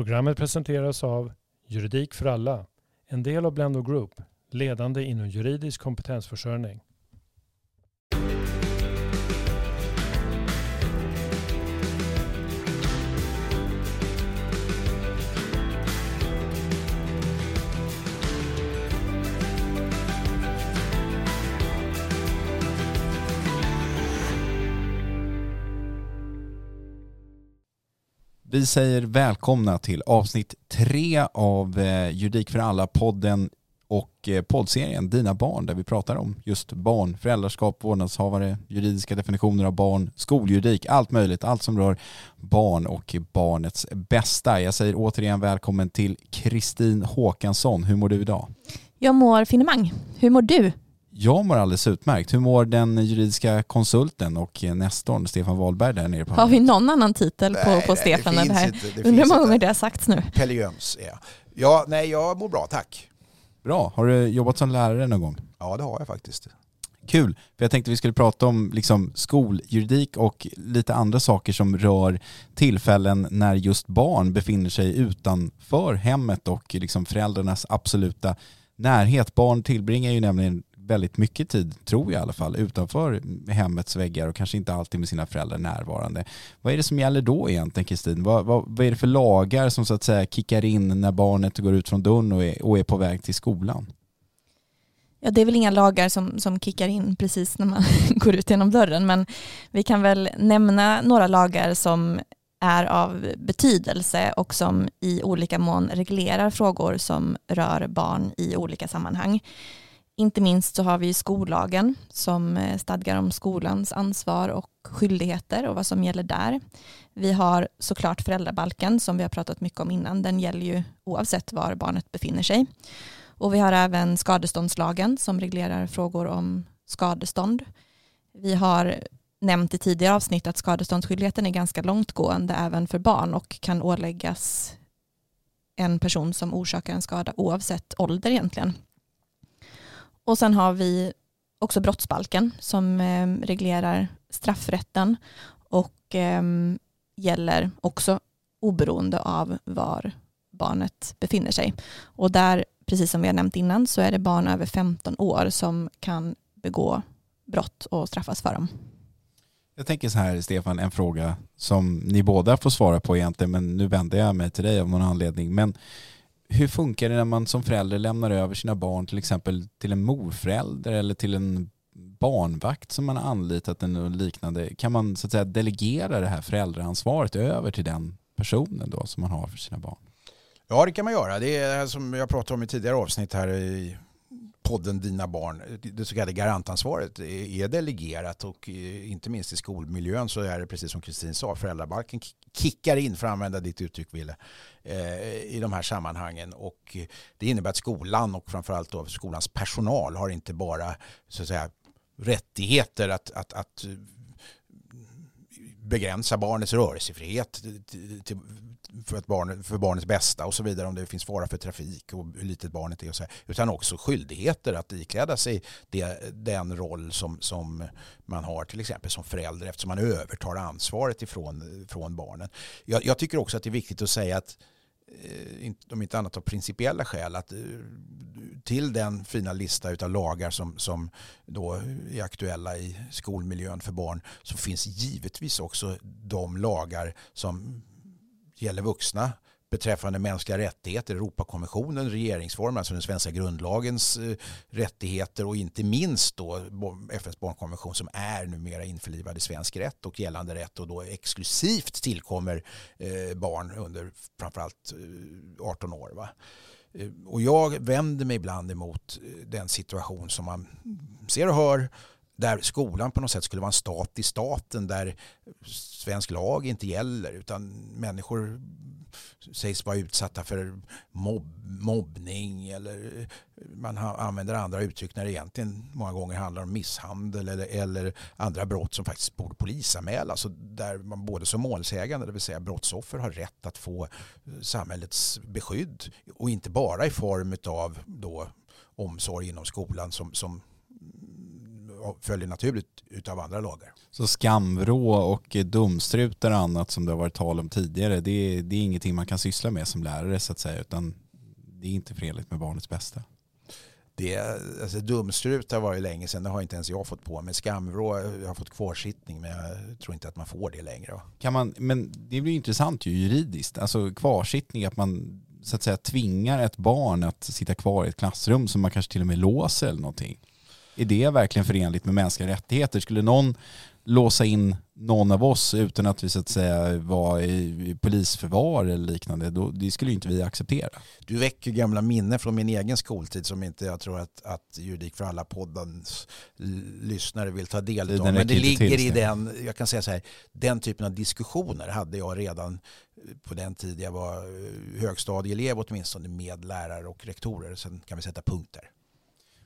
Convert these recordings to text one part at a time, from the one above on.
Programmet presenteras av Juridik för alla, en del av Blendo Group, ledande inom juridisk kompetensförsörjning. Vi säger välkomna till avsnitt tre av eh, Juridik för alla-podden och eh, poddserien Dina barn där vi pratar om just barn, föräldraskap, vårdnadshavare, juridiska definitioner av barn, skoljuridik, allt möjligt, allt som rör barn och barnets bästa. Jag säger återigen välkommen till Kristin Håkansson. Hur mår du idag? Jag mår finemang. Hur mår du? Jag mår alldeles utmärkt. Hur mår den juridiska konsulten och nestorn Stefan Wahlberg där nere på Har vi någon annan titel på, Nej, på nej, Stefan? det än det här? inte, det Undrar hur många gånger det har sagts nu. Pelle Jöns är jag. Ja, nej, jag mår bra, tack. Bra. Har du jobbat som lärare någon gång? Ja, det har jag faktiskt. Kul, för jag tänkte vi skulle prata om liksom skoljuridik och lite andra saker som rör tillfällen när just barn befinner sig utanför hemmet och liksom föräldrarnas absoluta närhet. Barn tillbringar ju nämligen väldigt mycket tid, tror jag i alla fall, utanför hemmets väggar och kanske inte alltid med sina föräldrar närvarande. Vad är det som gäller då egentligen Kristin? Vad, vad, vad är det för lagar som så att säga kickar in när barnet går ut från dörren och är, och är på väg till skolan? Ja, det är väl inga lagar som, som kickar in precis när man går ut genom dörren, men vi kan väl nämna några lagar som är av betydelse och som i olika mån reglerar frågor som rör barn i olika sammanhang. Inte minst så har vi skollagen som eh, stadgar om skolans ansvar och skyldigheter och vad som gäller där. Vi har såklart föräldrabalken som vi har pratat mycket om innan. Den gäller ju oavsett var barnet befinner sig. Och vi har även skadeståndslagen som reglerar frågor om skadestånd. Vi har nämnt i tidigare avsnitt att skadeståndsskyldigheten är ganska långtgående även för barn och kan åläggas en person som orsakar en skada oavsett ålder egentligen. Och sen har vi också brottsbalken som eh, reglerar straffrätten och eh, gäller också oberoende av var barnet befinner sig. Och där, precis som vi har nämnt innan, så är det barn över 15 år som kan begå brott och straffas för dem. Jag tänker så här Stefan, en fråga som ni båda får svara på egentligen, men nu vänder jag mig till dig av någon anledning. Men hur funkar det när man som förälder lämnar över sina barn till exempel till en morförälder eller till en barnvakt som man har anlitat eller liknande? Kan man så att säga delegera det här föräldraansvaret över till den personen då som man har för sina barn? Ja, det kan man göra. Det är som jag pratade om i tidigare avsnitt här i podden Dina barn. Det så kallade garantansvaret är delegerat och eh, inte minst i skolmiljön så är det precis som Kristin sa, föräldrabalken kickar in, för att använda ditt uttryck Ville, eh, i de här sammanhangen. Och det innebär att skolan och framförallt då skolans personal har inte bara så att säga, rättigheter att, att, att begränsa barnets rörelsefrihet till, för, att barn, för barnets bästa och så vidare om det finns fara för trafik och hur litet barnet är och så här, utan också skyldigheter att ikläda sig det, den roll som, som man har till exempel som förälder eftersom man övertar ansvaret ifrån från barnen. Jag, jag tycker också att det är viktigt att säga att Eh, om inte annat av principiella skäl, att eh, till den fina lista av lagar som, som då är aktuella i skolmiljön för barn så finns givetvis också de lagar som gäller vuxna beträffande mänskliga rättigheter, Europakonventionen, regeringsformen, alltså den svenska grundlagens eh, rättigheter och inte minst då FNs barnkonvention som är numera införlivad i svensk rätt och gällande rätt och då exklusivt tillkommer eh, barn under framförallt eh, 18 år. Va? Och jag vänder mig ibland emot den situation som man ser och hör där skolan på något sätt skulle vara en stat i staten där svensk lag inte gäller utan människor sägs vara utsatta för mobb, mobbning eller man använder andra uttryck när det egentligen många gånger handlar om misshandel eller, eller andra brott som faktiskt borde polisanmälas. och där man både som målsägande, det vill säga brottsoffer, har rätt att få eh, samhällets beskydd och inte bara i form av då omsorg inom skolan som, som följer naturligt utav andra lagar. Så skamvrå och dumstrutar och annat som det har varit tal om tidigare, det är, det är ingenting man kan syssla med som lärare så att säga, utan det är inte förenligt med barnets bästa. Det, alltså, dumstrutar var ju länge sedan, det har inte ens jag fått på mig. Skamvrå, jag har fått kvarsittning men jag tror inte att man får det längre. Kan man, men det blir intressant ju juridiskt, alltså kvarsittning, att man så att säga tvingar ett barn att sitta kvar i ett klassrum som man kanske till och med låser eller någonting. Är det verkligen förenligt med mänskliga rättigheter? Skulle någon låsa in någon av oss utan att vi så att säga var i polisförvar eller liknande, då, det skulle inte vi acceptera. Du väcker gamla minnen från min egen skoltid som inte jag tror att, att Juridik för alla poddens lyssnare vill ta del av. Men det ligger i den, jag kan säga så här, den typen av diskussioner hade jag redan på den tid jag var högstadieelev åtminstone med lärare och rektorer. Sen kan vi sätta punkt där.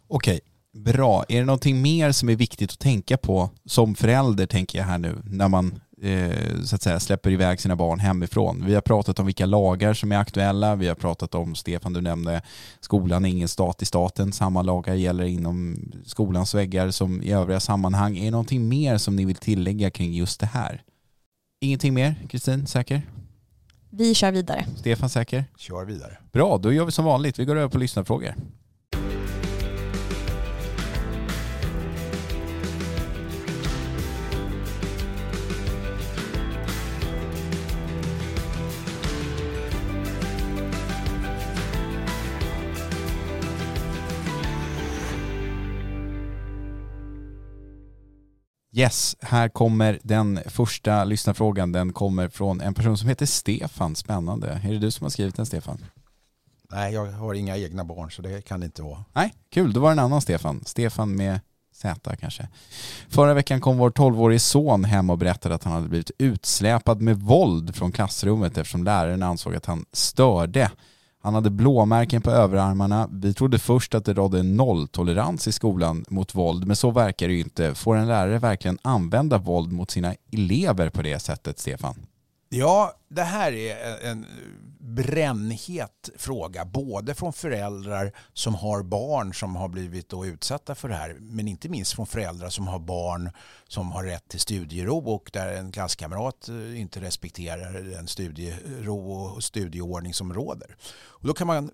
Okej, Bra. Är det någonting mer som är viktigt att tänka på som förälder, tänker jag här nu, när man eh, så att säga släpper iväg sina barn hemifrån? Vi har pratat om vilka lagar som är aktuella. Vi har pratat om, Stefan du nämnde, skolan är ingen stat i staten. Samma lagar gäller inom skolans väggar som i övriga sammanhang. Är det någonting mer som ni vill tillägga kring just det här? Ingenting mer, Kristin? Säker? Vi kör vidare. Stefan säker? Kör vidare. Bra, då gör vi som vanligt. Vi går över på lyssnarfrågor. Yes, här kommer den första lyssnarfrågan. Den kommer från en person som heter Stefan. Spännande. Är det du som har skrivit den, Stefan? Nej, jag har inga egna barn så det kan det inte vara. Nej, kul. Då var det en annan Stefan. Stefan med Z kanske. Förra veckan kom vår 12-årige son hem och berättade att han hade blivit utsläpad med våld från klassrummet eftersom läraren ansåg att han störde. Han hade blåmärken på överarmarna. Vi trodde först att det rådde nolltolerans i skolan mot våld, men så verkar det ju inte. Får en lärare verkligen använda våld mot sina elever på det sättet, Stefan? Ja, det här är en brännhet fråga, både från föräldrar som har barn som har blivit då utsatta för det här, men inte minst från föräldrar som har barn som har rätt till studiero och där en klasskamrat eh, inte respekterar den studiero och studieordning som råder. Och då kan man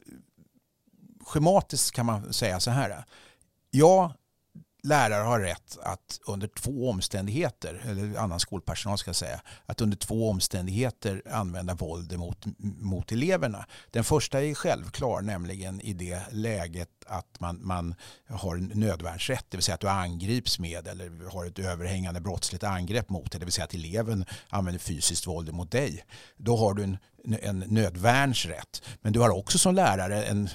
schematiskt kan man säga så här. Ja, lärare har rätt att under två omständigheter, eller annan skolpersonal ska jag säga, att under två omständigheter använda våld mot, mot eleverna. Den första är självklar, nämligen i det läget att man, man har en nödvärnsrätt, det vill säga att du angrips med eller har ett överhängande brottsligt angrepp mot dig, det vill säga att eleven använder fysiskt våld mot dig. Då har du en en nödvärnsrätt. Men du har också som lärare en,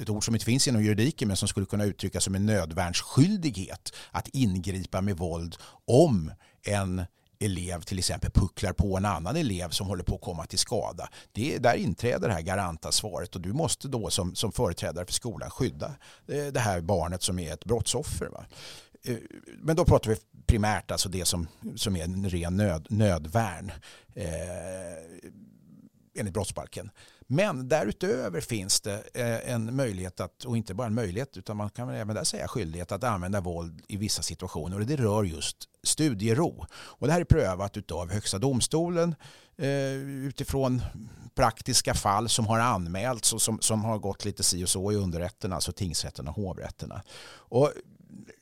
ett ord som inte finns inom juridiken men som skulle kunna uttryckas som en nödvärnsskyldighet att ingripa med våld om en elev till exempel pucklar på en annan elev som håller på att komma till skada. Det, där inträder det här garantansvaret och du måste då som, som företrädare för skolan skydda eh, det här barnet som är ett brottsoffer. Va? Eh, men då pratar vi primärt alltså det som, som är en ren nöd, nödvärn. Eh, enligt brottsbalken. Men därutöver finns det eh, en möjlighet att, och inte bara en möjlighet, utan man kan även där säga skyldighet att använda våld i vissa situationer och det rör just studiero. Och det här är prövat av Högsta domstolen eh, utifrån praktiska fall som har anmälts och som, som har gått lite si och så i underrätterna, alltså tingsrätterna och hovrätterna. Och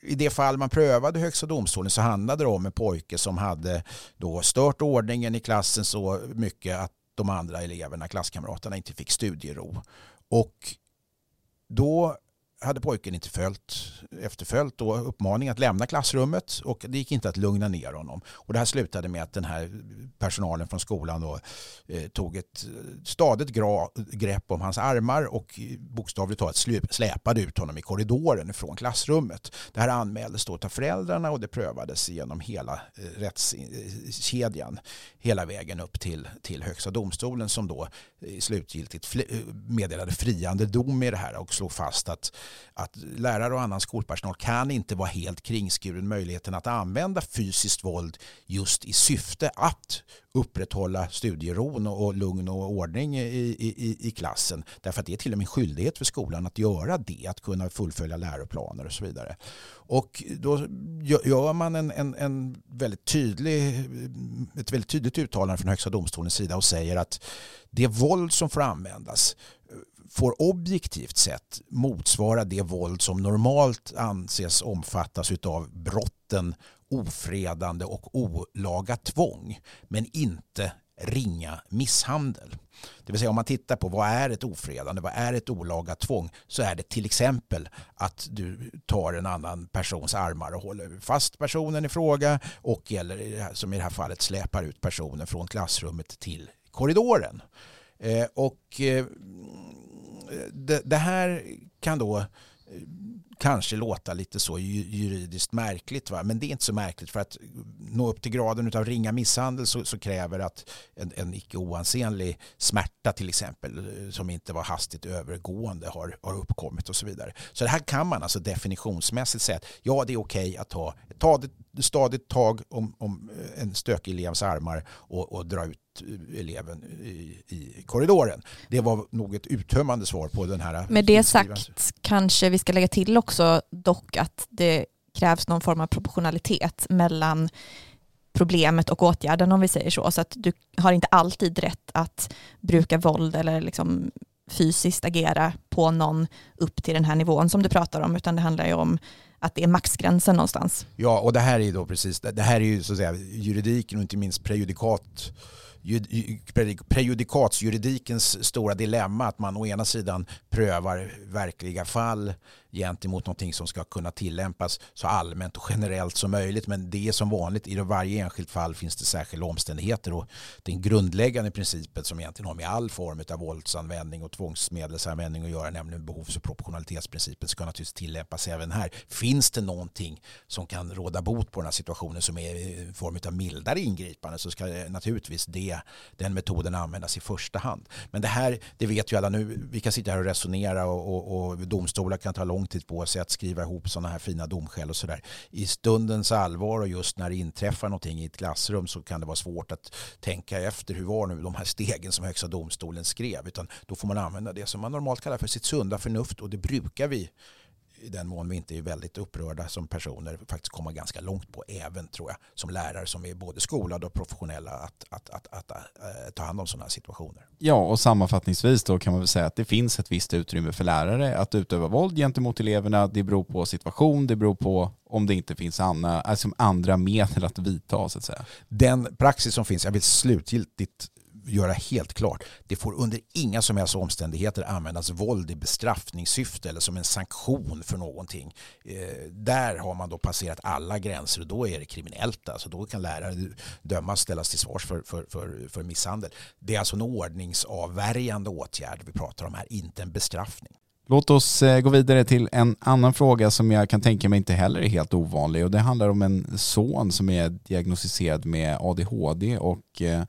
i det fall man prövade Högsta domstolen så handlade det om en pojke som hade då stört ordningen i klassen så mycket att de andra eleverna, klasskamraterna, inte fick studiero. Och då hade pojken inte följt, efterföljt då uppmaningen att lämna klassrummet och det gick inte att lugna ner honom. Och det här slutade med att den här personalen från skolan då, eh, tog ett eh, stadigt grepp om hans armar och bokstavligt talat släpade ut honom i korridoren från klassrummet. Det här anmäldes då till föräldrarna och det prövades genom hela eh, rättskedjan eh, hela vägen upp till, till Högsta domstolen som då eh, slutgiltigt meddelade friande dom i det här och slog fast att att lärare och annan skolpersonal kan inte vara helt kringskuren möjligheten att använda fysiskt våld just i syfte att upprätthålla studieron och lugn och ordning i, i, i klassen. Därför att det är till och med en skyldighet för skolan att göra det, att kunna fullfölja läroplaner och så vidare. Och då gör man en, en, en väldigt tydlig, ett väldigt tydligt uttalande från Högsta domstolens sida och säger att det våld som får användas får objektivt sett motsvara det våld som normalt anses omfattas av brotten ofredande och olaga tvång men inte ringa misshandel. Det vill säga om man tittar på vad är ett ofredande, vad är ett olaga tvång så är det till exempel att du tar en annan persons armar och håller fast personen i fråga och eller som i det här fallet släpar ut personen från klassrummet till korridoren. Eh, och eh, det, det här kan då eh, kanske låta lite så juridiskt märkligt. Va? Men det är inte så märkligt för att nå upp till graden av ringa misshandel så, så kräver att en, en icke oansenlig smärta till exempel eh, som inte var hastigt övergående har, har uppkommit och så vidare. Så det här kan man alltså definitionsmässigt säga att ja det är okej okay att ta, ta det, stadigt tag om, om en stökig elevs armar och, och dra ut eleven i, i, korridoren. Det var nog ett uttömmande svar på den här. Med det sagt kanske vi ska lägga till också dock att det krävs någon form av proportionalitet mellan problemet och åtgärden om vi säger så. Så att du har inte alltid rätt att bruka våld eller liksom fysiskt agera på någon upp till den här nivån som du pratar om utan det handlar ju om att det är maxgränsen någonstans. Ja, och det här är ju då precis, det här är ju så att säga juridiken och inte minst prejudikat prejudikatsjuridikens stora dilemma att man å ena sidan prövar verkliga fall gentemot någonting som ska kunna tillämpas så allmänt och generellt som möjligt. Men det är som vanligt, i varje enskilt fall finns det särskilda omständigheter och den grundläggande principen som egentligen har med all form av våldsanvändning och tvångsmedelsanvändning att göra, nämligen behovs och proportionalitetsprincipen ska naturligtvis tillämpas även här. Finns det någonting som kan råda bot på den här situationen som är i form av mildare ingripande så ska naturligtvis det, den metoden användas i första hand. Men det här, det vet ju alla nu, vi kan sitta här och resonera och, och, och domstolar kan ta lång lång tid på sig att skriva ihop sådana här fina domskäl och sådär. I stundens allvar och just när det inträffar någonting i ett klassrum så kan det vara svårt att tänka efter hur var nu de här stegen som Högsta domstolen skrev. Utan då får man använda det som man normalt kallar för sitt sunda förnuft och det brukar vi i den mån vi inte är väldigt upprörda som personer faktiskt komma ganska långt på även tror jag som lärare som är både skolade och professionella att, att, att, att, att äh, ta hand om sådana här situationer. Ja och sammanfattningsvis då kan man väl säga att det finns ett visst utrymme för lärare att utöva våld gentemot eleverna. Det beror på situation, det beror på om det inte finns andra, alltså andra medel att vidta så att säga. Den praxis som finns, jag vill slutgiltigt göra helt klart. Det får under inga som helst omständigheter användas våld i bestraffningssyfte eller som en sanktion för någonting. Eh, där har man då passerat alla gränser och då är det kriminellt. Alltså då kan lärare dömas ställas till svars för, för, för, för misshandel. Det är alltså en ordningsavvärjande åtgärd vi pratar om här, inte en bestraffning. Låt oss eh, gå vidare till en annan fråga som jag kan tänka mig inte heller är helt ovanlig och det handlar om en son som är diagnostiserad med ADHD och eh,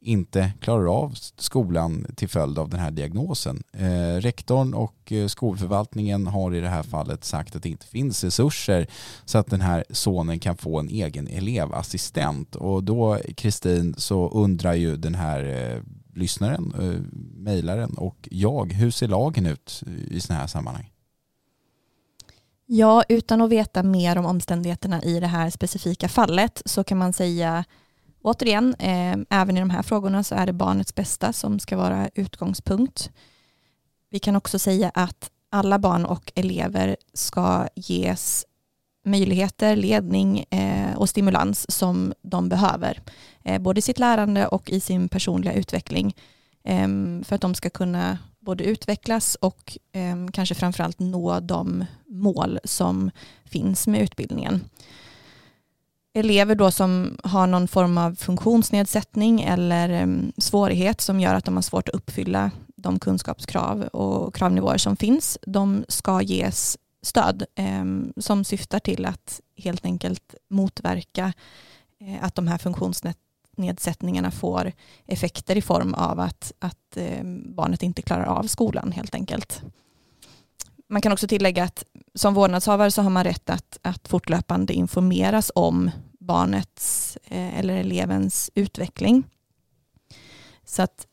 inte klarar av skolan till följd av den här diagnosen. Eh, rektorn och eh, skolförvaltningen har i det här fallet sagt att det inte finns resurser så att den här sonen kan få en egen elevassistent. Och då, Kristin, så undrar ju den här eh, lyssnaren, eh, mejlaren och jag, hur ser lagen ut i sådana här sammanhang? Ja, utan att veta mer om omständigheterna i det här specifika fallet så kan man säga återigen, eh, även i de här frågorna så är det barnets bästa som ska vara utgångspunkt. Vi kan också säga att alla barn och elever ska ges möjligheter, ledning eh, och stimulans som de behöver. Eh, både i sitt lärande och i sin personliga utveckling. Ehm, för att de ska kunna både utvecklas och ehm, kanske framförallt nå de mål som finns med utbildningen elever då som har någon form av funktionsnedsättning eller mm, svårighet som gör att de har svårt att uppfylla de kunskapskrav och kravnivåer som finns, de ska ges stöd eh, som syftar till att helt enkelt motverka eh, att de här funktionsnedsättningarna får effekter i form av att, att eh, barnet inte klarar av skolan helt enkelt man kan också tillägga att som vårdnadshavare så har man rätt att, att fortlöpande informeras om barnets eh, eller elevens utveckling. Så att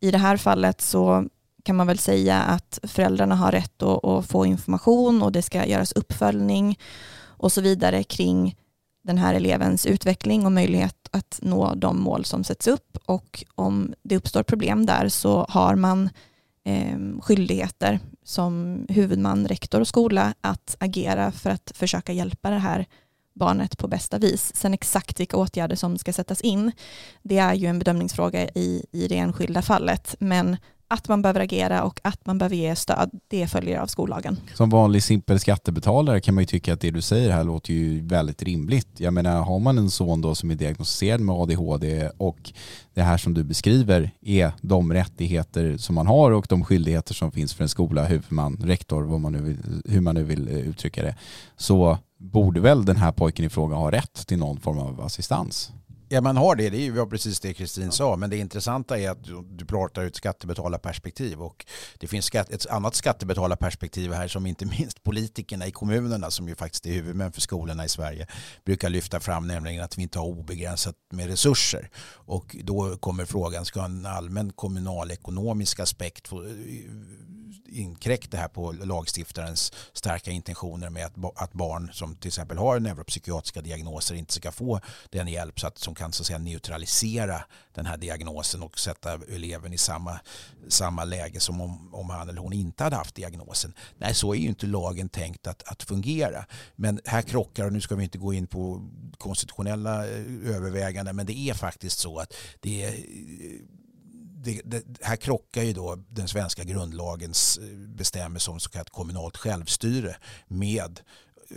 i det här fallet så kan man väl säga att föräldrarna har rätt att, att, få information och det ska göras uppföljning och så vidare kring den här elevens utveckling och möjlighet att nå de mål som sätts upp och om det uppstår problem där så har man eh, skyldigheter som huvudman, rektor och skola att agera för att försöka hjälpa det här barnet på bästa vis. Sen exakt vilka åtgärder som ska sättas in, det är ju en bedömningsfråga i, i det enskilda fallet. Men att man behöver agera och att man behöver ge stöd, det följer av skollagen. Som vanlig simpel skattebetalare kan man ju tycka att det du säger här låter ju väldigt rimligt. Jag menar, har man en son då som är diagnostiserad med ADHD och det här som du beskriver är de rättigheter som man har och de skyldigheter som finns för en skola, huvudman, rektor, vad man nu vill, hur man nu vill eh, uttrycka det, så borde väl den här pojken i fråga ha rätt till någon form av assistans? Ja, man har det. Det är ju precis det Kristin ja. sa. Men det intressanta är att du, du pratar ur ett skattebetalarperspektiv. Och det finns skatt, ett annat skattebetalarperspektiv här som inte minst politikerna i kommunerna, som ju faktiskt är huvudmän för skolorna i Sverige, brukar lyfta fram, nämligen att vi inte har obegränsat med resurser. Och då kommer frågan, ska en allmän kommunalekonomisk aspekt få inkräkta här på lagstiftarens starka intentioner med att, att barn som till exempel har neuropsykiatriska diagnoser inte ska få den hjälp så att, som kan så att säga, neutralisera den här diagnosen och sätta eleven i samma, samma läge som om, om han eller hon inte hade haft diagnosen. Nej, så är ju inte lagen tänkt att, att fungera. Men här krockar, och nu ska vi inte gå in på konstitutionella eh, överväganden, men det är faktiskt så att det är eh, det, det, här krockar ju då den svenska grundlagens eh, bestämmelse om så kallat kommunalt självstyre med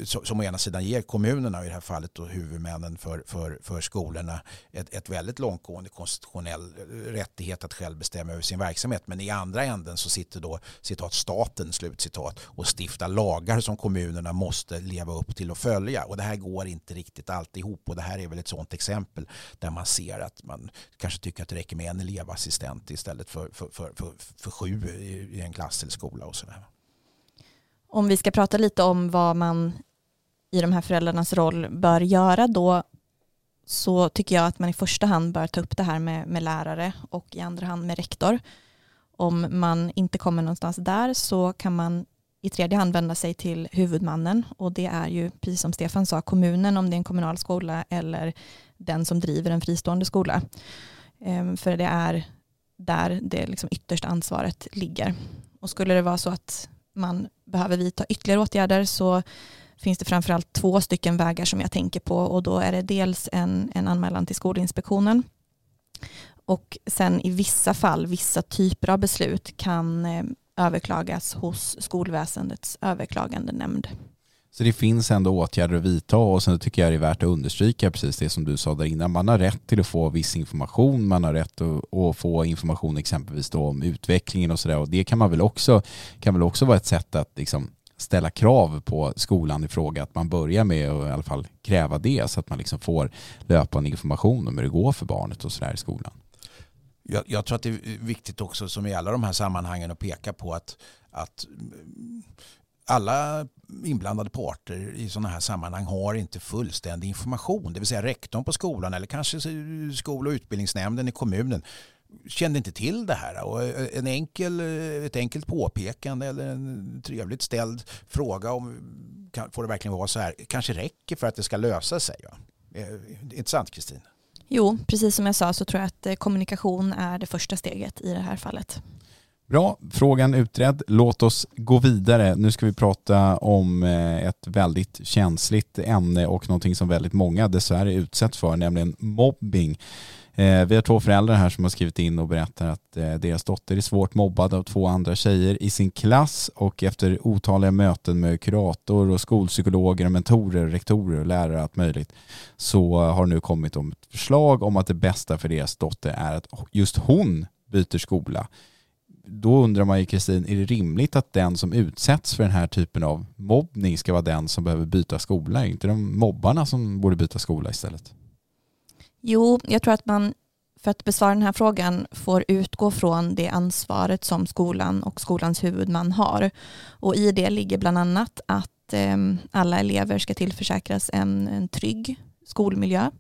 som å ena sidan ger kommunerna, i det här fallet då huvudmännen för, för, för skolorna, ett, ett väldigt långtgående konstitutionell eh, rättighet att själv bestämma över sin verksamhet. Men i andra änden så sitter då citat, staten slutcitat, och stiftar lagar som kommunerna måste leva upp till och följa. Och det här går inte riktigt alltid ihop och det här är väl ett sådant exempel där man ser att man kanske tycker att det räcker med en elevassistent istället för, för, för, för, för sju i en klass eller skola och sådär. Om vi ska prata lite om vad man i de här föräldrarnas roll bör göra då så tycker jag att man i första hand bör ta upp det här med, med lärare och i andra hand med rektor. Om man inte kommer någonstans där så kan man i tredje hand vända sig till huvudmannen och det är ju precis som Stefan sa kommunen om det är en kommunal skola eller den som driver en fristående skola. Ehm, för det är där det liksom yttersta ansvaret ligger. Och skulle det vara så att man behöver vidta ytterligare åtgärder så finns det framförallt två stycken vägar som jag tänker på och då är det dels en, en anmälan till Skolinspektionen och sen i vissa fall, vissa typer av beslut kan eh, överklagas hos skolväsendets överklagandenämnd. Så det finns ändå åtgärder att vidta och sen tycker jag det är värt att understryka precis det som du sa där innan. Man har rätt till att få viss information, man har rätt att, få information exempelvis då om utvecklingen och sådär och det kan man väl också, kan väl också vara ett sätt att liksom ställa krav på skolan i fråga, att man börjar med att i alla fall kräva det så att man liksom får löpande information om hur det går för barnet och sådär i skolan. Jag, jag, tror att det är viktigt också som i alla de här sammanhangen att peka på att, att alla inblandade parter i sådana här sammanhang har inte fullständig information. Det vill säga rektorn på skolan eller kanske skol och utbildningsnämnden i kommunen kände inte till det här. Och eh, en enkel, eh, ett enkelt påpekande eller en trevligt ställd fråga om får det verkligen vara så här kanske räcker för att det ska lösa sig. Ja. Eh, inte sant Kristin? Jo, precis som jag sa så tror jag att kommunikation är det första steget i det här fallet. Bra, frågan utredd. Låt oss gå vidare. Nu ska vi prata om eh, ett väldigt känsligt ämne och någonting som väldigt många dessvärre utsätts för, nämligen mobbing. Eh, vi har två föräldrar här som har skrivit in och berättar att eh, deras dotter är svårt mobbad av två andra tjejer i sin klass och efter otaliga möten med kurator och skolpsykologer och mentorer, rektorer och lärare allt möjligt så har nu kommit om ett förslag om att det bästa för deras dotter är att just hon byter skola då undrar man ju Kristin, är det rimligt att den som utsätts för den här typen av mobbning ska vara den som behöver byta skola? Är inte de mobbarna som borde byta skola istället? Jo, jag tror att man för att besvara den här frågan får utgå från det ansvaret som skolan och skolans huvudman har. Och i det ligger bland annat att eh, alla elever ska tillförsäkras en, en trygg skolmiljö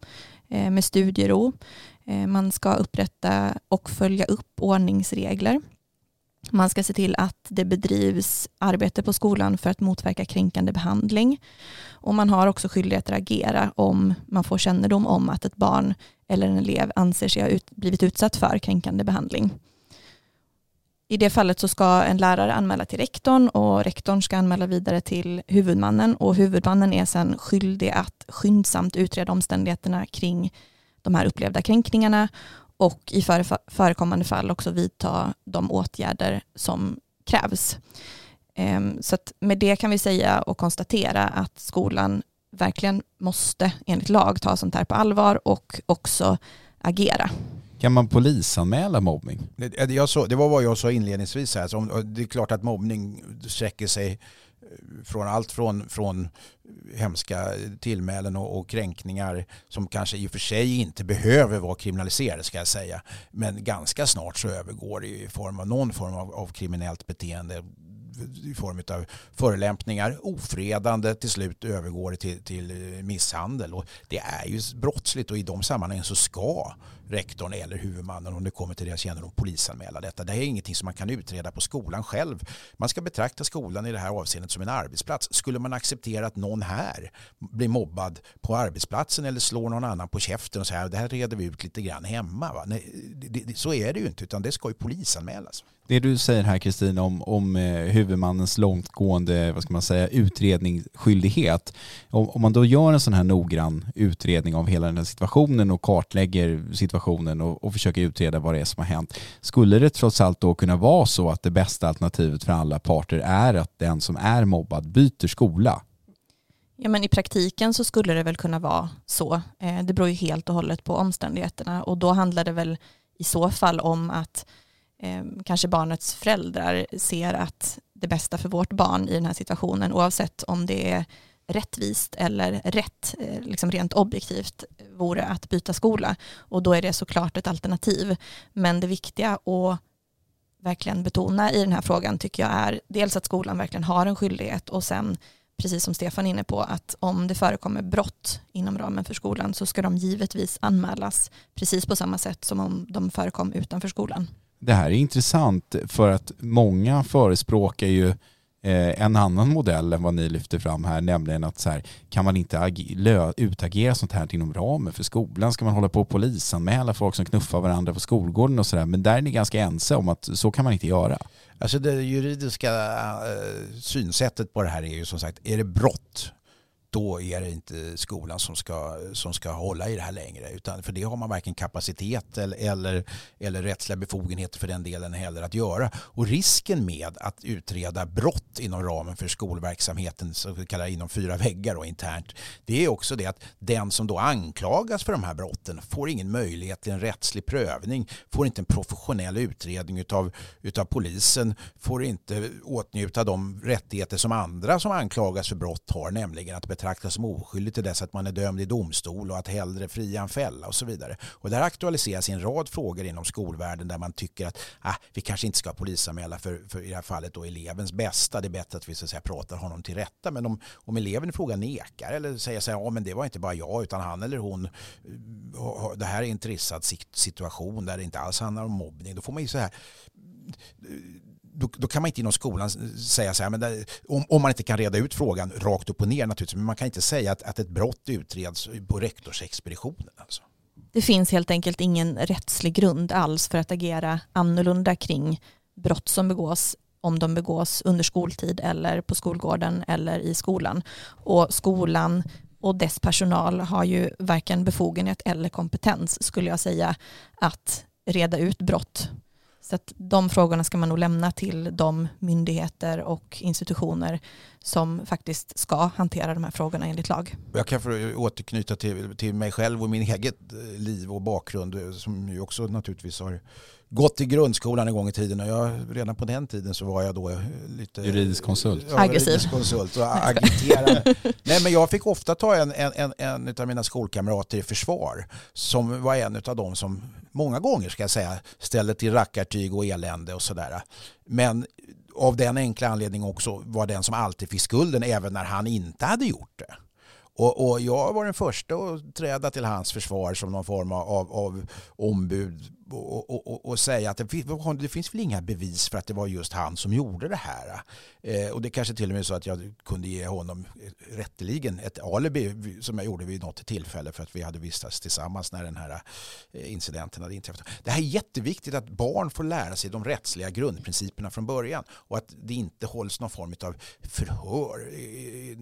eh, med studiero. Eh, man ska upprätta och följa upp ordningsregler. Man ska se till att det bedrivs arbete på skolan för att motverka kränkande behandling. Och man har också skyldighet att agera om man får kännedom om att ett barn eller en elev anser sig ha ut, blivit utsatt för kränkande behandling. I det fallet så ska en lärare anmäla till rektorn och rektorn ska anmäla vidare till huvudmannen och huvudmannen är sedan skyldig att skyndsamt utreda omständigheterna kring de här upplevda kränkningarna och i förekommande fall också vidta de åtgärder som krävs. Ehm, så med det kan vi säga och konstatera att skolan verkligen måste enligt lag ta sånt här på allvar och också agera. Kan man polisanmäla mobbning? Det, jag så, det var vad jag sa inledningsvis. Här. Så det är klart att mobbning sträcker sig från allt från, från hemska tillmälen och, och, kränkningar som kanske i och för sig inte behöver vara kriminaliserade ska jag säga. Men ganska snart så övergår det i form av någon form av, av kriminellt beteende i form av förelämpningar, ofredande, till slut övergår det till, till misshandel. Och det är ju brottsligt och i de sammanhangen så ska rektorn eller huvudmannen om det kommer till deras kännedom polisanmäla detta. Det är ingenting som man kan utreda på skolan själv. Man ska betrakta skolan i det här avseendet som en arbetsplats. Skulle man acceptera att någon här blir mobbad på arbetsplatsen eller slår någon annan på käften och säger det här reder vi ut lite grann hemma. Va? Nej, det, det, så är det ju inte utan det ska ju polisanmälas. Det du säger här Kristina om, om eh, huvudmannens långtgående vad ska man säga, utredningsskyldighet. Om, om man då gör en sån här noggrann utredning av hela den här situationen och kartlägger situationen och, och försöka utreda vad det är som har hänt. Skulle det trots allt då kunna vara så att det bästa alternativet för alla parter är att den som är mobbad byter skola? Ja, men I praktiken så skulle det väl kunna vara så. Eh, det beror ju helt och hållet på omständigheterna och då handlar det väl i så fall om att eh, kanske barnets föräldrar ser att det bästa för vårt barn i den här situationen oavsett om det är rättvist eller rätt, eh, liksom rent objektivt, vore att byta skola. Och då är det såklart ett alternativ. Men det viktiga att verkligen betona i den här frågan tycker jag är dels att skolan verkligen har en skyldighet och sen precis som Stefan är inne på, att om det förekommer brott inom ramen för skolan så ska de givetvis anmälas precis på samma sätt som om de förekom utanför skolan. Det här är intressant för att många förespråkar ju eh, Eh, en annan modell än vad ni lyfter fram här, nämligen att så här, kan man inte utagera sånt här inom ramen för skolan? Ska man hålla på och polisanmäla folk som knuffar varandra på skolgården och sådär? Men där är ni ganska ense om att så kan man inte göra. Alltså det juridiska eh, synsättet på det här är ju som sagt, är det brott då är det inte skolan som ska, som ska hålla i det här längre. Utan för det har man varken kapacitet eller, eller, eller rättsliga befogenheter för den delen heller att göra. Och risken med att utreda brott inom ramen för skolverksamheten, så vi kallar inom fyra väggar och internt, det är också det att den som då anklagas för de här brotten får ingen möjlighet till en rättslig prövning, får inte en professionell utredning utav, utav polisen, får inte åtnjuta de rättigheter som andra som anklagas för brott har, nämligen att betrakta betraktas som oskyldig till dess att man är dömd i domstol och att hellre fria än fälla och så vidare. Och där aktualiseras en rad frågor inom skolvärlden där man tycker att ah, vi kanske inte ska polisanmäla för, för i det här fallet då elevens bästa. Det är bättre att vi så att säga, pratar honom till rätta. Men om, om eleven i fråga nekar eller säger så här, ja men det var inte bara jag utan han eller hon, eh, det här är en trissad situation där det inte alls handlar om mobbning. Då får man ju så här eh, då, då, kan man inte inom skolan säga så här, men där, om, om, man inte kan reda ut frågan rakt upp och ner naturligtvis, men man kan inte säga att, att ett brott utreds på rektorsexpeditionen. Alltså. Det finns helt enkelt ingen rättslig grund alls för att agera annorlunda kring brott som begås om de begås under skoltid eller på skolgården eller i skolan. Och skolan och dess personal har ju varken befogenhet eller kompetens skulle jag säga att reda ut brott så att de frågorna ska man nog lämna till de myndigheter och institutioner som faktiskt ska hantera de här frågorna enligt lag. Jag kan få återknyta till, till mig själv och min eget eh, liv och bakgrund eh, som ju också naturligtvis har gått i grundskolan en gång i tiden och jag, redan på den tiden så var jag då lite juridisk konsult. Ja, Aggressiv. Juridisk konsult och agiterade. Nej men jag fick ofta ta en, en, en, en av mina skolkamrater i försvar som var en av dem som många gånger ska jag säga ställde till rackartyg och elände och sådär. Men av den enkla anledningen också var den som alltid fick skulden även när han inte hade gjort det. Och, och, jag var den första att träda till hans försvar som någon form av, av ombud och, och, och, säga att det, det, finns väl inga bevis för att det var just han som gjorde det här. Eh, och det kanske till och med är så att jag kunde ge honom eh, rätteligen ett alibi som jag gjorde vid något tillfälle för att vi hade vistats tillsammans när den här eh, incidenten hade inträffat. Det här är jätteviktigt att barn får lära sig de rättsliga grundprinciperna från början och att det inte hålls någon form av förhör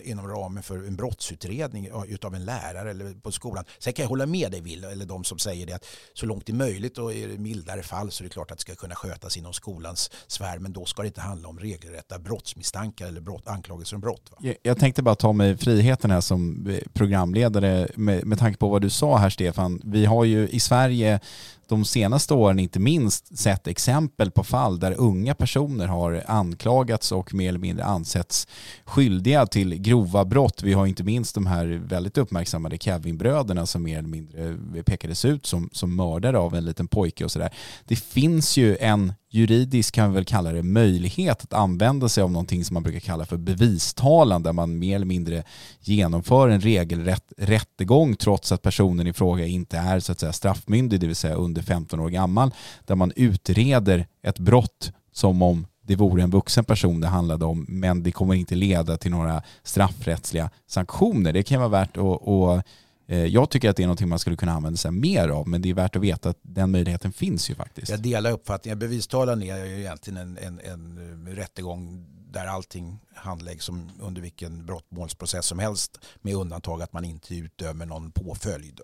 inom ramen för en brottsutredning av en lärare eller på skolan. Sen kan jag hålla med dig Will, eller de som säger det att så långt det är möjligt och är det mildare fall så är det klart att det ska kunna skötas inom skolans sfär men då ska det inte handla om regelrätta brottsmisstankar eller brott, anklagelser om brott. Jag, jag, tänkte bara ta mig friheten här som eh, programledare med, med tanke på vad du sa här Stefan. Vi har ju i Sverige de senaste åren inte minst sett exempel på fall där unga personer har anklagats och mer eller mindre ansetts skyldiga till grova brott. Vi har inte minst de här väldigt uppmärksammade Kevin-bröderna som mer eller mindre pekades ut som, som mördare av en liten pojke och sådär. Det finns ju en juridisk, kan vi väl kalla det, möjlighet att använda sig av någonting som man brukar kalla för bevistalan där man mer eller mindre genomför en regelrätt rättegång trots att personen i fråga inte är så att säga straffmyndig, det vill säga under 15 år gammal, där man utreder ett brott som om det vore en vuxen person det handlade om, men det kommer inte leda till några straffrättsliga sanktioner. Det kan vara värt att, att Eh, jag tycker att det är någonting man skulle kunna använda sig mer av, men det är värt att veta att den möjligheten finns ju faktiskt. Jag delar uppfattningen. Bevistalan är ju egentligen en, en, en rättegång där allting handläggs som under vilken brottmålsprocess som helst med undantag att man inte utdömer någon påföljd.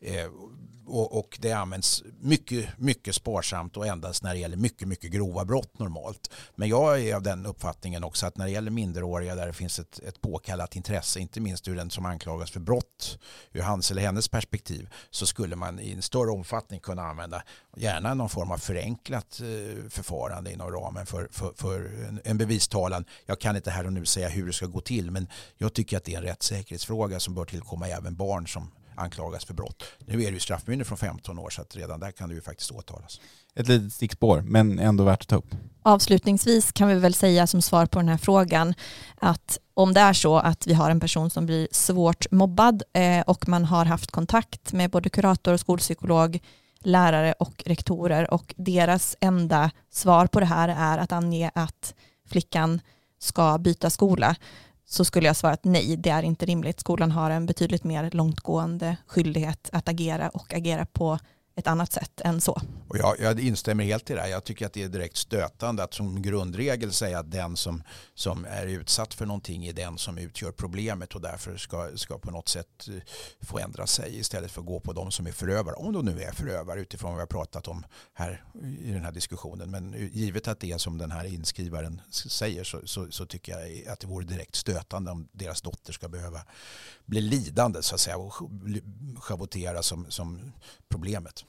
Eh, och, och, det används mycket, mycket sparsamt och endast när det gäller mycket, mycket grova brott normalt. Men jag är av den uppfattningen också att när det gäller minderåriga där det finns ett, ett påkallat intresse, inte minst ur den som anklagas för brott, ur hans eller hennes perspektiv, så skulle man i en större omfattning kunna använda gärna någon form av förenklat eh, förfarande inom ramen för, för, för en, en bevistalan. Jag kan inte här och nu säga hur det ska gå till, men jag tycker att det är en rättssäkerhetsfråga som bör tillkomma även barn som anklagas för brott. Nu är det ju straffmyndig från 15 år så att redan där kan det ju faktiskt åtalas. Ett litet stickspår men ändå värt att ta upp. Avslutningsvis kan vi väl säga som svar på den här frågan att om det är så att vi har en person som blir svårt mobbad eh, och man har haft kontakt med både kurator och skolpsykolog lärare och rektorer och deras enda svar på det här är att ange att flickan ska byta skola så skulle jag svara att nej, det är inte rimligt. Skolan har en betydligt mer långtgående skyldighet att agera och agera på ett annat sätt än så. Och jag, jag instämmer helt i det. här. Jag tycker att det är direkt stötande att som grundregel säga att den som, som är utsatt för någonting är den som utgör problemet och därför ska, ska på något sätt eh, få ändra sig istället för att gå på de som är förövare. Om de nu är förövare utifrån vad vi har pratat om här i den här diskussionen. Men givet att det är som den här inskrivaren säger så, så, så tycker jag att det vore direkt stötande om deras dotter ska behöva bli lidande så att säga och schavottera som, som problemet.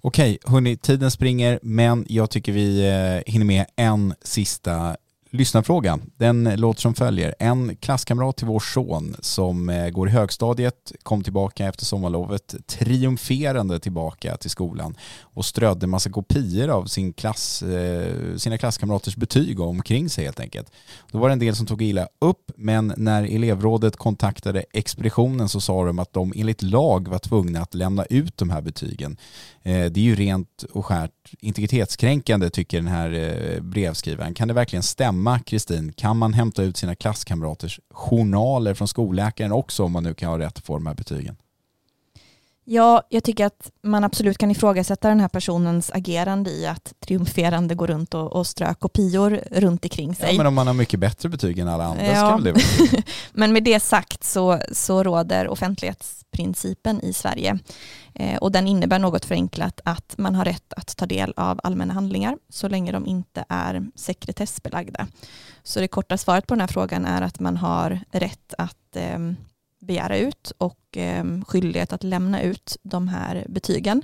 Okej, hörni, tiden springer men jag tycker vi eh, hinner med en sista lyssnarfråga. Den låter som följer. En klasskamrat till vår son som eh, går i högstadiet kom tillbaka efter sommarlovet triumferande tillbaka till skolan och strödde massa kopior av sin klass, eh, sina klasskamraters betyg omkring sig helt enkelt. Då var det en del som tog illa upp men när elevrådet kontaktade expeditionen så sa de att de enligt lag var tvungna att lämna ut de här betygen. Eh, det är ju rent och skärt integritetskränkande tycker den här brevskrivaren. Kan det verkligen stämma hemma, Kristin, kan man hämta ut sina klasskamraters journaler från skolläkaren också om man nu kan ha rätt att få de här betygen? Ja, jag tycker att man absolut kan ifrågasätta den här personens agerande i att triumferande gå runt och, och strö kopior runt omkring sig. Ja, men om man har mycket bättre betyg än alla andra Ja. ska väl det vara Men med det sagt så, så råder offentlighetsprincipen i Sverige. Eh, och den innebär något förenklat att man har rätt att ta del av allmänna handlingar så länge de inte är sekretessbelagda. Så det korta svaret på den här frågan är att man har rätt att eh, begära ut och ehm, skyldighet att lämna ut de här betygen.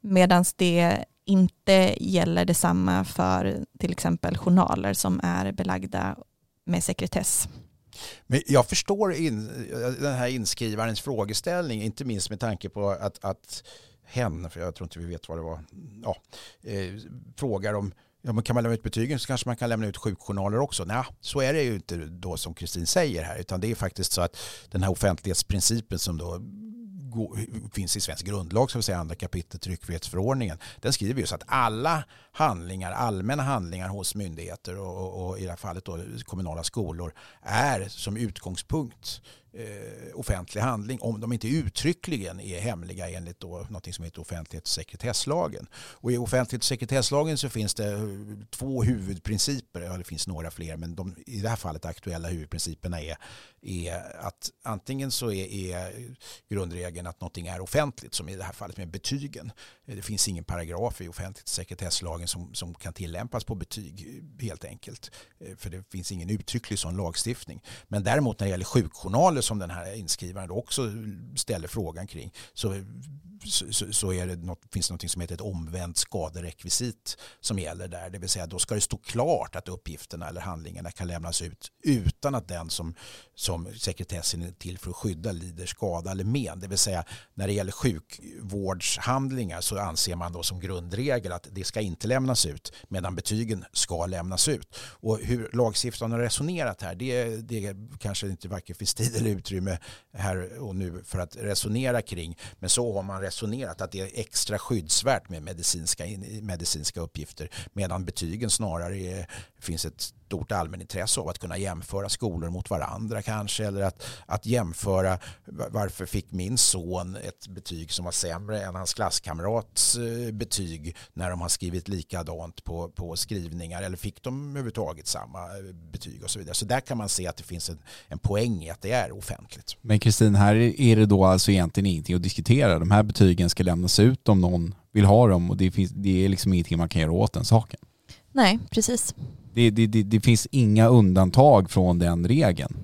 Medan det inte gäller detsamma för till exempel journaler som är belagda med sekretess. Men jag förstår in, den här inskrivarens frågeställning, inte minst med tanke på att, att hen, för jag tror inte vi vet vad det var, ja, eh, frågar om Ja, men kan man lämna ut betygen så kanske man kan lämna ut sjukjournaler också. Nej, så är det ju inte då som Kristin säger här, utan det är faktiskt så att den här offentlighetsprincipen som då finns i svensk grundlag, som vi säger andra kapitlet tryckfrihetsförordningen, den skriver ju så att alla handlingar, allmänna handlingar hos myndigheter och, och, och i det här fallet då kommunala skolor är som utgångspunkt eh, offentlig handling om de inte uttryckligen är hemliga enligt då något som heter offentlighets och sekretesslagen. Och I offentlighets och sekretesslagen så finns det eh, två huvudprinciper, ja det finns några fler men de, i det här fallet aktuella huvudprinciperna är, är att antingen så är, är grundregeln att någonting är offentligt som i det här fallet med betygen. Det finns ingen paragraf i offentlighets och sekretesslagen som, som kan tillämpas på betyg helt enkelt. Eh, för det finns ingen uttrycklig sån lagstiftning. Men däremot när det gäller sjukjournaler som den här inskrivaren också ställer frågan kring så, så, så är det något, finns det något som heter ett omvänt skaderekvisit som gäller där. Det vill säga då ska det stå klart att uppgifterna eller handlingarna kan lämnas ut utan att den som, som sekretessen är till för att skydda lider skada eller men. Det vill säga när det gäller sjukvårdshandlingar så anser man då som grundregel att det ska inte lämnas ut medan betygen ska lämnas ut. Och hur lagstiftaren har resonerat här det, det kanske inte varken finns tid eller utrymme här och nu för att resonera kring. Men så har man resonerat att det är extra skyddsvärt med medicinska, medicinska uppgifter medan betygen snarare är, finns ett stort allmänintresse av att kunna jämföra skolor mot varandra kanske eller att, att jämföra va- varför fick min son ett betyg som var sämre än hans klasskamrats eh, betyg när de har skrivit likadant på, på skrivningar eller fick de överhuvudtaget samma eh, betyg och så vidare. Så där kan man se att det finns en, en poäng i att det är offentligt. Men Kristin, här är det då alltså egentligen ingenting att diskutera. De här betygen ska lämnas ut om någon vill ha dem och det, finns, det är liksom ingenting man kan göra åt den saken. Nej, precis. Det, det, det, det finns inga undantag från den regeln.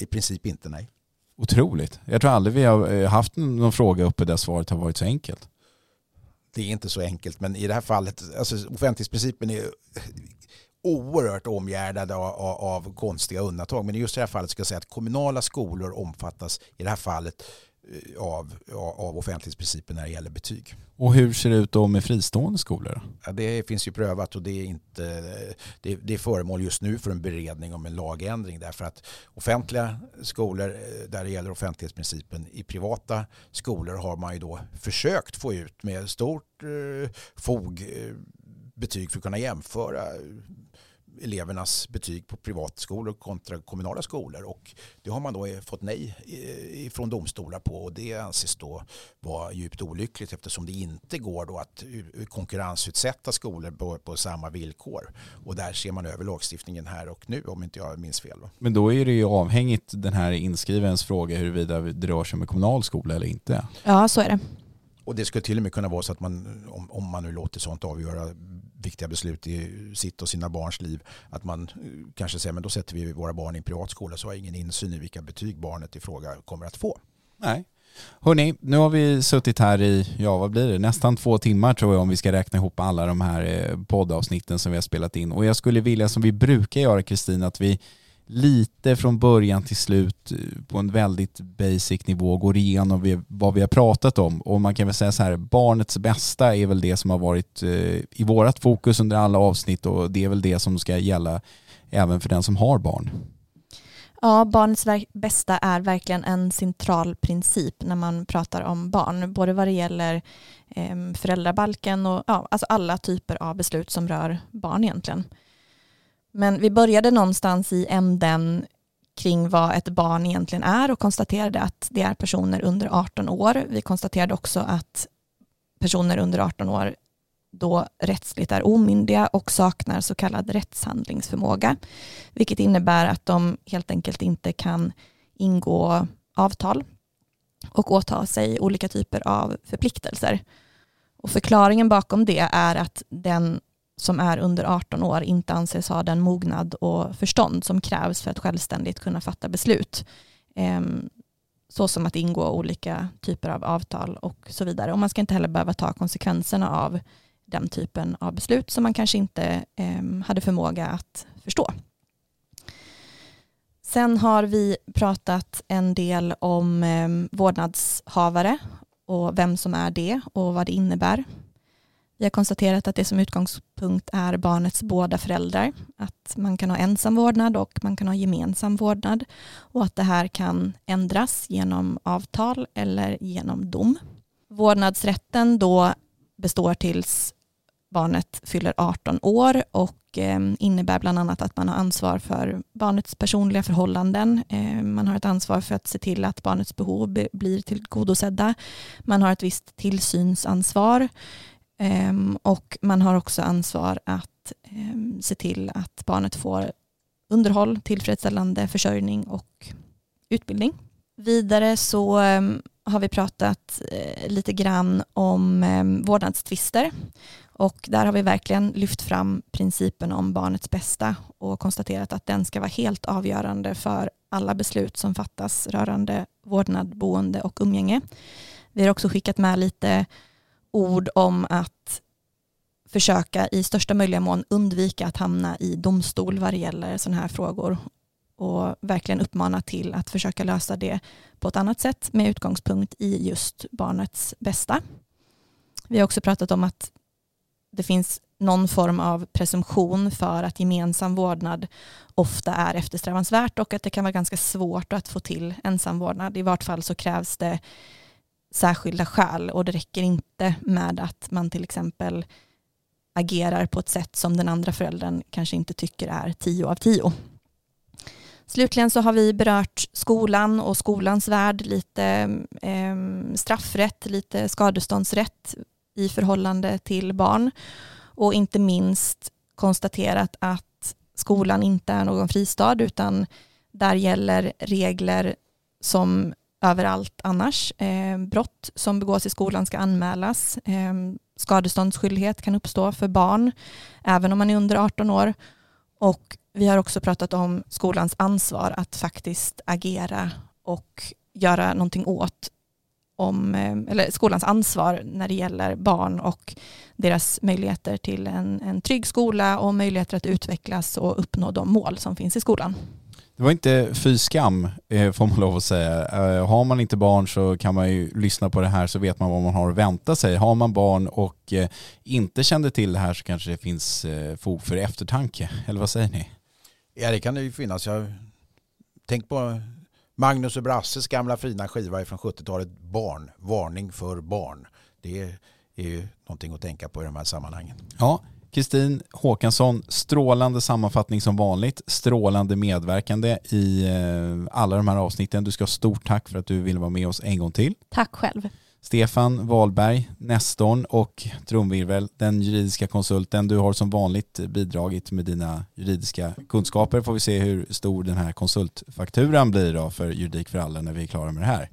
I princip inte nej. Otroligt. Jag tror aldrig vi har eh, haft någon fråga uppe där svaret har varit så enkelt. Det är inte så enkelt men i det här fallet, alltså offentlighetsprincipen är oerhört omgärdad av, av, av konstiga undantag. Men i just det här fallet ska jag säga att kommunala skolor omfattas i det här fallet av, av offentlighetsprincipen när det gäller betyg. Och hur ser det ut då med fristående skolor? Ja, det finns ju prövat och det är, inte, det, det är föremål just nu för en beredning om en lagändring därför att offentliga skolor eh, där det gäller offentlighetsprincipen i privata skolor har man ju då försökt få ut med stort eh, fog eh, betyg för att kunna jämföra elevernas betyg på privatskolor kontra kommunala skolor och det har man då fått nej eh, från domstolar på och det anses då vara djupt olyckligt eftersom det inte går då att konkurrensutsätta skolor på, på samma villkor och där ser man över lagstiftningen här och nu om inte jag minns fel. Men då är det ju avhängigt den här inskrivarens fråga huruvida det rör sig om en kommunal skola eller inte. Ja, så är det. Och det skulle till och med kunna vara så att man, om, om man nu låter sånt avgöra viktiga beslut i sitt och sina barns liv, att man eh, kanske säger men då sätter vi våra barn i en privatskola så har jag ingen insyn i vilka betyg barnet i fråga kommer att få. Nej. Hörni, nu har vi suttit här i, ja vad blir det, nästan två timmar tror jag om vi ska räkna ihop alla de här eh, poddavsnitten som vi har spelat in. Och jag skulle vilja som vi brukar göra Kristin, att vi lite från början till slut eh, på en väldigt basic nivå går igenom vad vi har pratat om. Och man kan väl säga så här, barnets bästa är väl det som har varit eh, i vårat fokus under alla avsnitt och det är väl det som ska gälla även för den som har barn. Ja, barnets bästa är verkligen en central princip när man pratar om barn. Både vad det gäller eh, föräldrabalken och ja, alltså alla typer av beslut som rör barn egentligen. Men vi började någonstans i änden kring vad ett barn egentligen är och konstaterade att det är personer under 18 år. Vi konstaterade också att personer under 18 år då rättsligt är omyndiga och saknar så kallad rättshandlingsförmåga, vilket innebär att de helt enkelt inte kan ingå avtal och åta sig olika typer av förpliktelser. Och förklaringen bakom det är att den som är under 18 år inte anses ha den mognad och förstånd som krävs för att självständigt kunna fatta beslut. Ehm, så som att ingå olika typer av avtal och så vidare. Och man ska inte heller behöva ta konsekvenserna av den typen av beslut som man kanske inte ehm, hade förmåga att förstå. Sen har vi pratat en del om ehm, vårdnadshavare och vem som är det och vad det innebär. Vi har konstaterat att det som utgångspunkt är barnets båda föräldrar. Att man kan ha ensam vårdnad och man kan ha gemensam vårdnad. Och att det här kan ändras genom avtal eller genom dom. Vårdnadsrätten då består tills barnet fyller 18 år och eh, innebär bland annat att man har ansvar för barnets personliga förhållanden. Eh, man har ett ansvar för att se till att barnets behov blir tillgodosedda. Man har ett visst tillsynsansvar Ehm, och man har också ansvar att ehm, se till att barnet får underhåll, tillfredsställande försörjning och utbildning. Vidare så ehm, har vi pratat eh, lite grann om vårdnadstvister och där har vi verkligen lyft fram principen om barnets bästa och konstaterat att den ska vara helt avgörande för alla beslut som fattas rörande vårdnad, boende och umgänge. Vi har också skickat med lite ord om att försöka i största möjliga mån undvika att hamna i domstol vad det gäller sådana här frågor och verkligen uppmana till att försöka lösa det på ett annat sätt med utgångspunkt i just barnets bästa. Vi har också pratat om att det finns någon form av presumtion för att gemensam vårdnad ofta är eftersträvansvärt och att det kan vara ganska svårt att få till ensam vårdnad. I vart fall så krävs det särskilda skäl och det räcker inte med att man till exempel agerar på ett sätt som den andra föräldern kanske inte tycker är tio av tio. Slutligen så har vi berört skolan och skolans värld, lite eh, straffrätt, lite skadeståndsrätt i förhållande till barn och inte minst konstaterat att skolan inte är någon fristad utan där gäller regler som överallt annars. Eh, brott som begås i skolan ska anmälas. Eh, skadeståndsskyldighet kan uppstå för barn, även om man är under 18 år. Och vi har också pratat om skolans ansvar att faktiskt agera och göra någonting åt om, eh, eller skolans ansvar när det gäller barn och deras möjligheter till en, en trygg skola och möjligheter att utvecklas och uppnå de mål som finns i skolan. Det var inte fy skam eh, får man lov att säga. Eh, har man inte barn så kan man ju lyssna på det här så vet man vad man har att vänta sig. Har man barn och eh, inte kände till det här så kanske det finns fog för eftertanke. Eller vad säger ni? Ja det kan det ju finnas. Jag tänk på Magnus och Brasses gamla fina skiva från 70-talet Barn, varning för barn. Det är ju någonting att tänka på i de här sammanhangen. Ja, Kristin Håkansson, strålande sammanfattning som vanligt, strålande medverkande i eh, alla de här avsnitten. Du ska ha stort tack för att du ville vara med oss en gång till. Tack själv. Stefan Wahlberg, Nestorn och trumvirvel, den juridiska konsulten. Du har som vanligt bidragit med dina juridiska kunskaper. Får vi se hur stor den här konsultfakturan blir då för Juridik för alla när vi är klara med det här.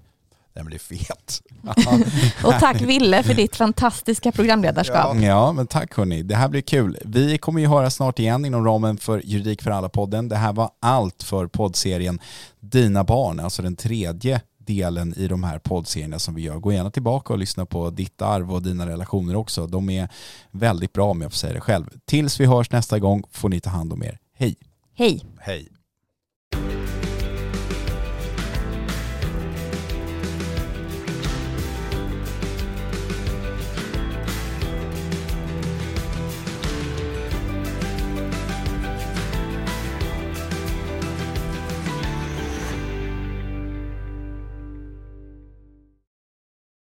Den blir fet. och tack Ville för ditt fantastiska programledarskap. Ja. ja, men tack hörni. Det här blir kul. Vi kommer ju höra snart igen inom ramen för Juridik för alla-podden. Det här var allt för poddserien Dina barn, alltså den tredje delen i de här poddserierna som vi gör. Gå gärna tillbaka och lyssna på ditt arv och dina relationer också. De är väldigt bra om jag får säga det själv. Tills vi hörs nästa gång får ni ta hand om er. Hej! Hej! Hej!